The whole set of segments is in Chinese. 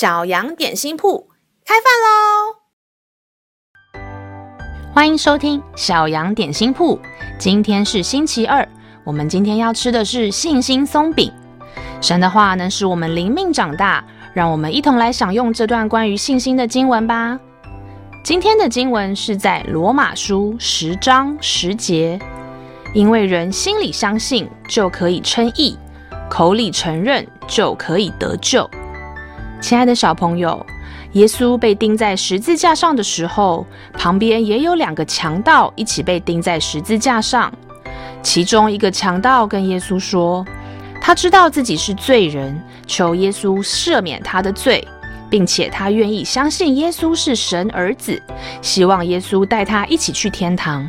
小羊点心铺开饭喽！欢迎收听小羊点心铺。今天是星期二，我们今天要吃的是信心松饼。神的话能使我们灵命长大，让我们一同来享用这段关于信心的经文吧。今天的经文是在罗马书十章十节，因为人心里相信就可以称义，口里承认就可以得救。亲爱的小朋友，耶稣被钉在十字架上的时候，旁边也有两个强盗一起被钉在十字架上。其中一个强盗跟耶稣说，他知道自己是罪人，求耶稣赦免他的罪，并且他愿意相信耶稣是神儿子，希望耶稣带他一起去天堂。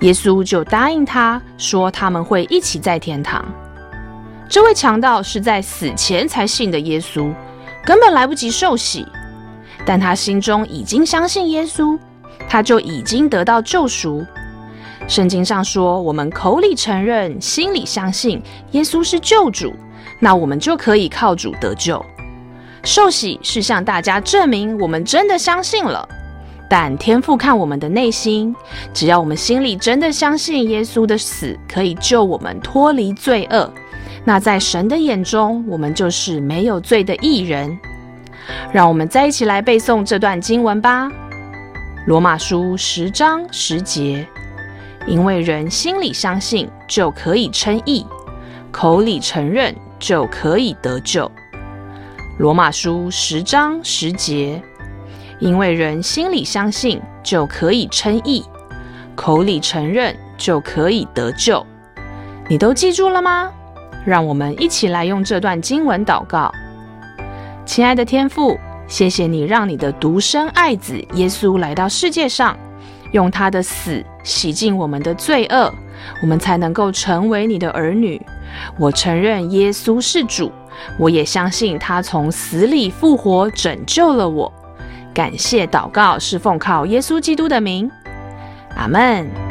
耶稣就答应他说，他们会一起在天堂。这位强盗是在死前才信的耶稣。根本来不及受洗，但他心中已经相信耶稣，他就已经得到救赎。圣经上说，我们口里承认，心里相信耶稣是救主，那我们就可以靠主得救。受洗是向大家证明我们真的相信了，但天父看我们的内心，只要我们心里真的相信耶稣的死可以救我们脱离罪恶。那在神的眼中，我们就是没有罪的义人。让我们再一起来背诵这段经文吧，《罗马书》十章十节：因为人心里相信就可以称义，口里承认就可以得救。《罗马书》十章十节：因为人心里相信就可以称义，口里承认就可以得救。你都记住了吗？让我们一起来用这段经文祷告。亲爱的天父，谢谢你让你的独生爱子耶稣来到世界上，用他的死洗净我们的罪恶，我们才能够成为你的儿女。我承认耶稣是主，我也相信他从死里复活，拯救了我。感谢祷告是奉靠耶稣基督的名，阿门。